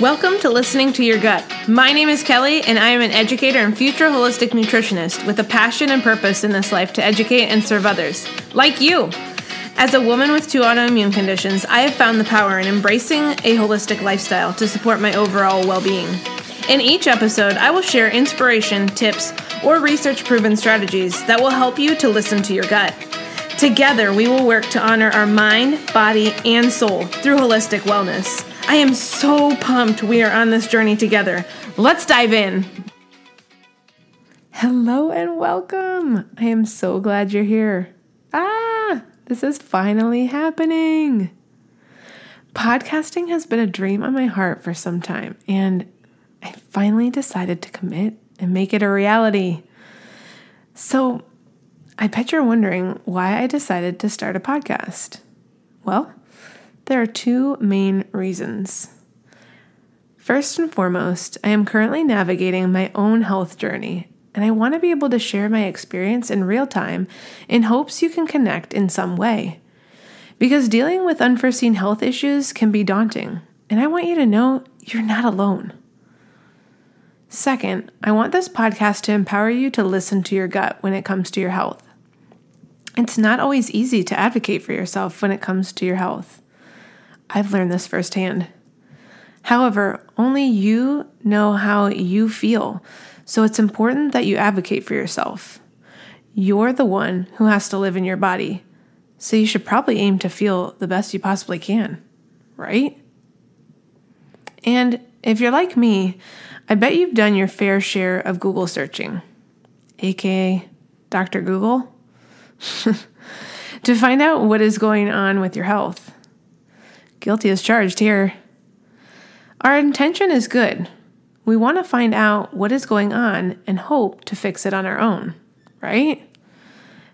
Welcome to Listening to Your Gut. My name is Kelly, and I am an educator and future holistic nutritionist with a passion and purpose in this life to educate and serve others, like you. As a woman with two autoimmune conditions, I have found the power in embracing a holistic lifestyle to support my overall well being. In each episode, I will share inspiration, tips, or research proven strategies that will help you to listen to your gut. Together, we will work to honor our mind, body, and soul through holistic wellness. I am so pumped we are on this journey together. Let's dive in. Hello and welcome. I am so glad you're here. Ah, this is finally happening. Podcasting has been a dream on my heart for some time, and I finally decided to commit and make it a reality. So, I bet you're wondering why I decided to start a podcast. Well, there are two main reasons. First and foremost, I am currently navigating my own health journey, and I want to be able to share my experience in real time in hopes you can connect in some way. Because dealing with unforeseen health issues can be daunting, and I want you to know you're not alone. Second, I want this podcast to empower you to listen to your gut when it comes to your health. It's not always easy to advocate for yourself when it comes to your health. I've learned this firsthand. However, only you know how you feel, so it's important that you advocate for yourself. You're the one who has to live in your body, so you should probably aim to feel the best you possibly can, right? And if you're like me, I bet you've done your fair share of Google searching, aka Dr. Google. to find out what is going on with your health. Guilty as charged here. Our intention is good. We want to find out what is going on and hope to fix it on our own, right?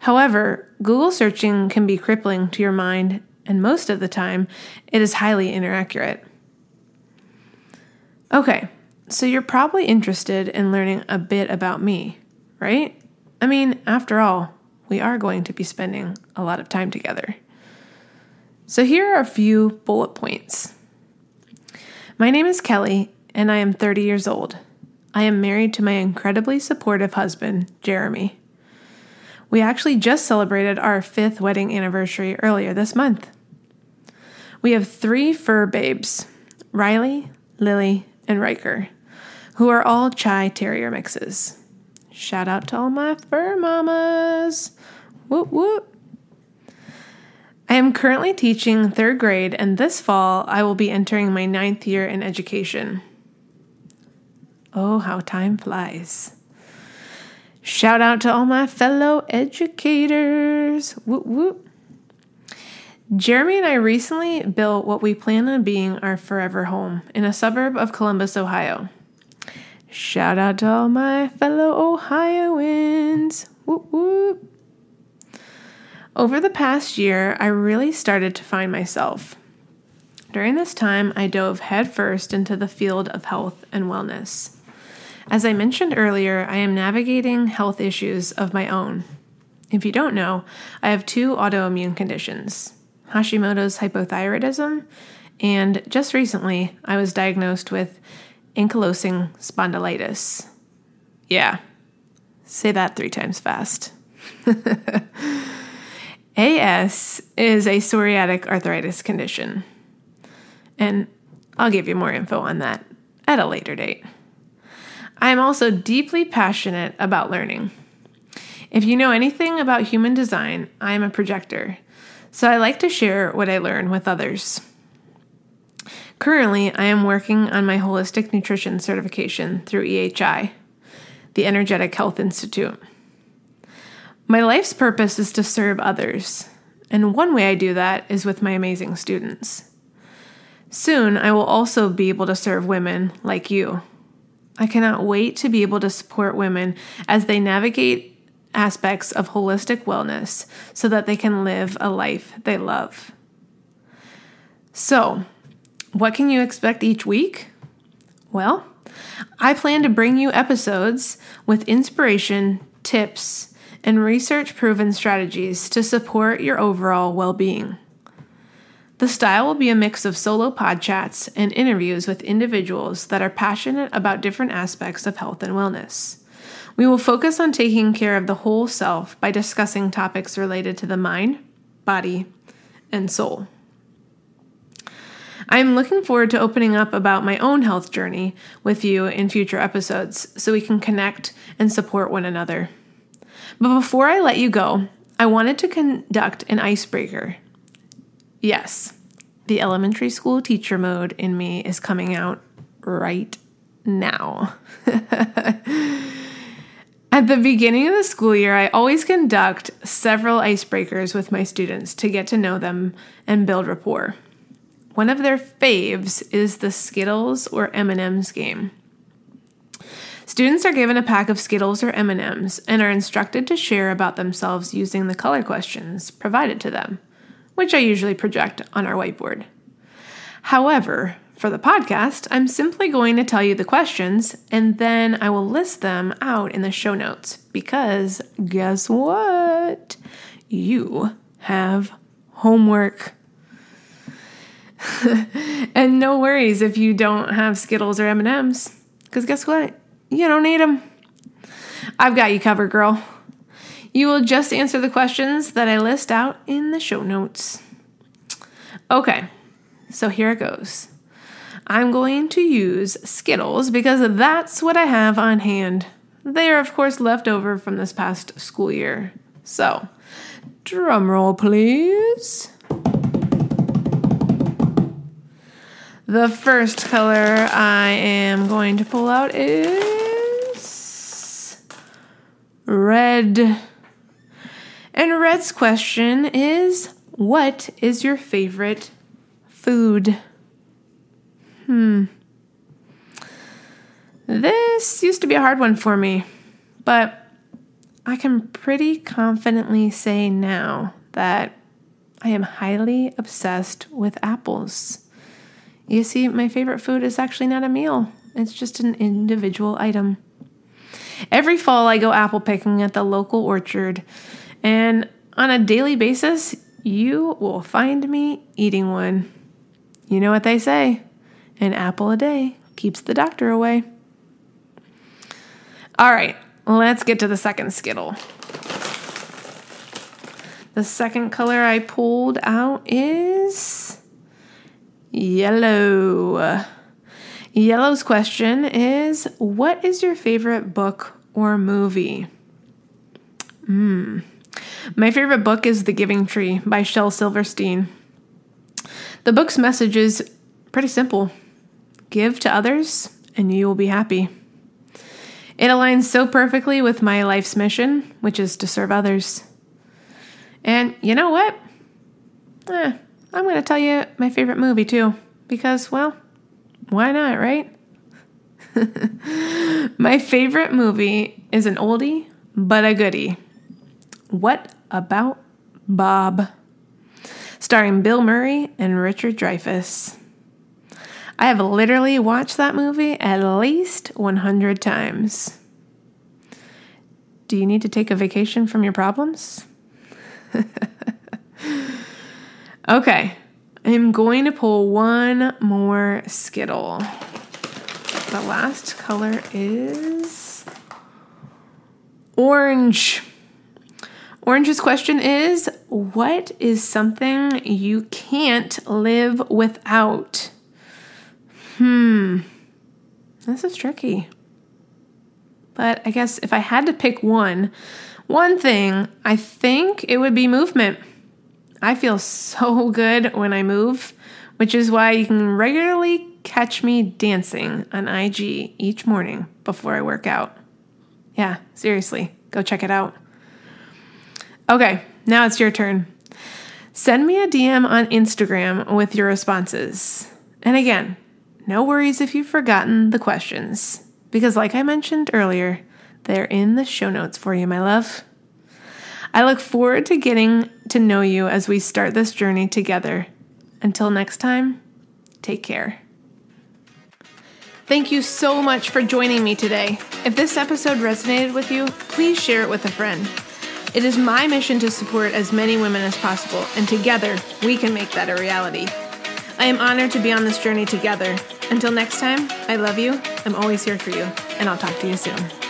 However, Google searching can be crippling to your mind, and most of the time, it is highly inaccurate. Okay, so you're probably interested in learning a bit about me, right? I mean, after all, we are going to be spending a lot of time together. So, here are a few bullet points. My name is Kelly, and I am 30 years old. I am married to my incredibly supportive husband, Jeremy. We actually just celebrated our fifth wedding anniversary earlier this month. We have three fur babes Riley, Lily, and Riker, who are all Chai Terrier mixes. Shout out to all my fur mamas. Whoop whoop. I am currently teaching third grade, and this fall I will be entering my ninth year in education. Oh, how time flies. Shout out to all my fellow educators. Whoop whoop. Jeremy and I recently built what we plan on being our forever home in a suburb of Columbus, Ohio. Shout out to all my fellow Ohioans. Whoop whoop. Over the past year, I really started to find myself. During this time, I dove headfirst into the field of health and wellness. As I mentioned earlier, I am navigating health issues of my own. If you don't know, I have two autoimmune conditions Hashimoto's hypothyroidism, and just recently, I was diagnosed with ankylosing spondylitis. Yeah, say that three times fast. AS is a psoriatic arthritis condition. And I'll give you more info on that at a later date. I am also deeply passionate about learning. If you know anything about human design, I am a projector, so I like to share what I learn with others. Currently, I am working on my holistic nutrition certification through EHI, the Energetic Health Institute. My life's purpose is to serve others, and one way I do that is with my amazing students. Soon, I will also be able to serve women like you. I cannot wait to be able to support women as they navigate aspects of holistic wellness so that they can live a life they love. So, what can you expect each week? Well, I plan to bring you episodes with inspiration, tips, and research proven strategies to support your overall well being. The style will be a mix of solo pod chats and interviews with individuals that are passionate about different aspects of health and wellness. We will focus on taking care of the whole self by discussing topics related to the mind, body, and soul. I am looking forward to opening up about my own health journey with you in future episodes so we can connect and support one another. But before I let you go, I wanted to conduct an icebreaker. Yes, the elementary school teacher mode in me is coming out right now. At the beginning of the school year, I always conduct several icebreakers with my students to get to know them and build rapport. One of their faves is the Skittles or M&Ms game. Students are given a pack of Skittles or M&Ms and are instructed to share about themselves using the color questions provided to them, which I usually project on our whiteboard. However, for the podcast, I'm simply going to tell you the questions and then I will list them out in the show notes because guess what? You have homework. and no worries if you don't have Skittles or M&Ms cuz guess what? You don't need them. I've got you covered, girl. You will just answer the questions that I list out in the show notes. Okay. So here it goes. I'm going to use Skittles because that's what I have on hand. They are, of course, left over from this past school year. So, drum roll, please. The first color I am going to pull out is red. And Red's question is What is your favorite food? Hmm. This used to be a hard one for me, but I can pretty confidently say now that I am highly obsessed with apples. You see, my favorite food is actually not a meal, it's just an individual item. Every fall, I go apple picking at the local orchard, and on a daily basis, you will find me eating one. You know what they say an apple a day keeps the doctor away. All right, let's get to the second Skittle. The second color I pulled out is Yellow. Yellow's question is What is your favorite book or movie? Hmm. My favorite book is The Giving Tree by Shel Silverstein. The book's message is pretty simple give to others, and you will be happy. It aligns so perfectly with my life's mission, which is to serve others. And you know what? Eh, I'm going to tell you my favorite movie too, because, well, why not, right? my favorite movie is an oldie, but a goodie. What about Bob? Starring Bill Murray and Richard Dreyfuss. I have literally watched that movie at least 100 times. Do you need to take a vacation from your problems? okay, I'm going to pull one more Skittle. The last color is orange. Orange's question is What is something you can't live without? Hmm. This is tricky. But I guess if I had to pick one, one thing, I think it would be movement. I feel so good when I move, which is why you can regularly catch me dancing on IG each morning before I work out. Yeah, seriously, go check it out. Okay, now it's your turn. Send me a DM on Instagram with your responses. And again, no worries if you've forgotten the questions, because, like I mentioned earlier, they're in the show notes for you, my love. I look forward to getting to know you as we start this journey together. Until next time, take care. Thank you so much for joining me today. If this episode resonated with you, please share it with a friend. It is my mission to support as many women as possible, and together we can make that a reality. I am honored to be on this journey together. Until next time, I love you, I'm always here for you, and I'll talk to you soon.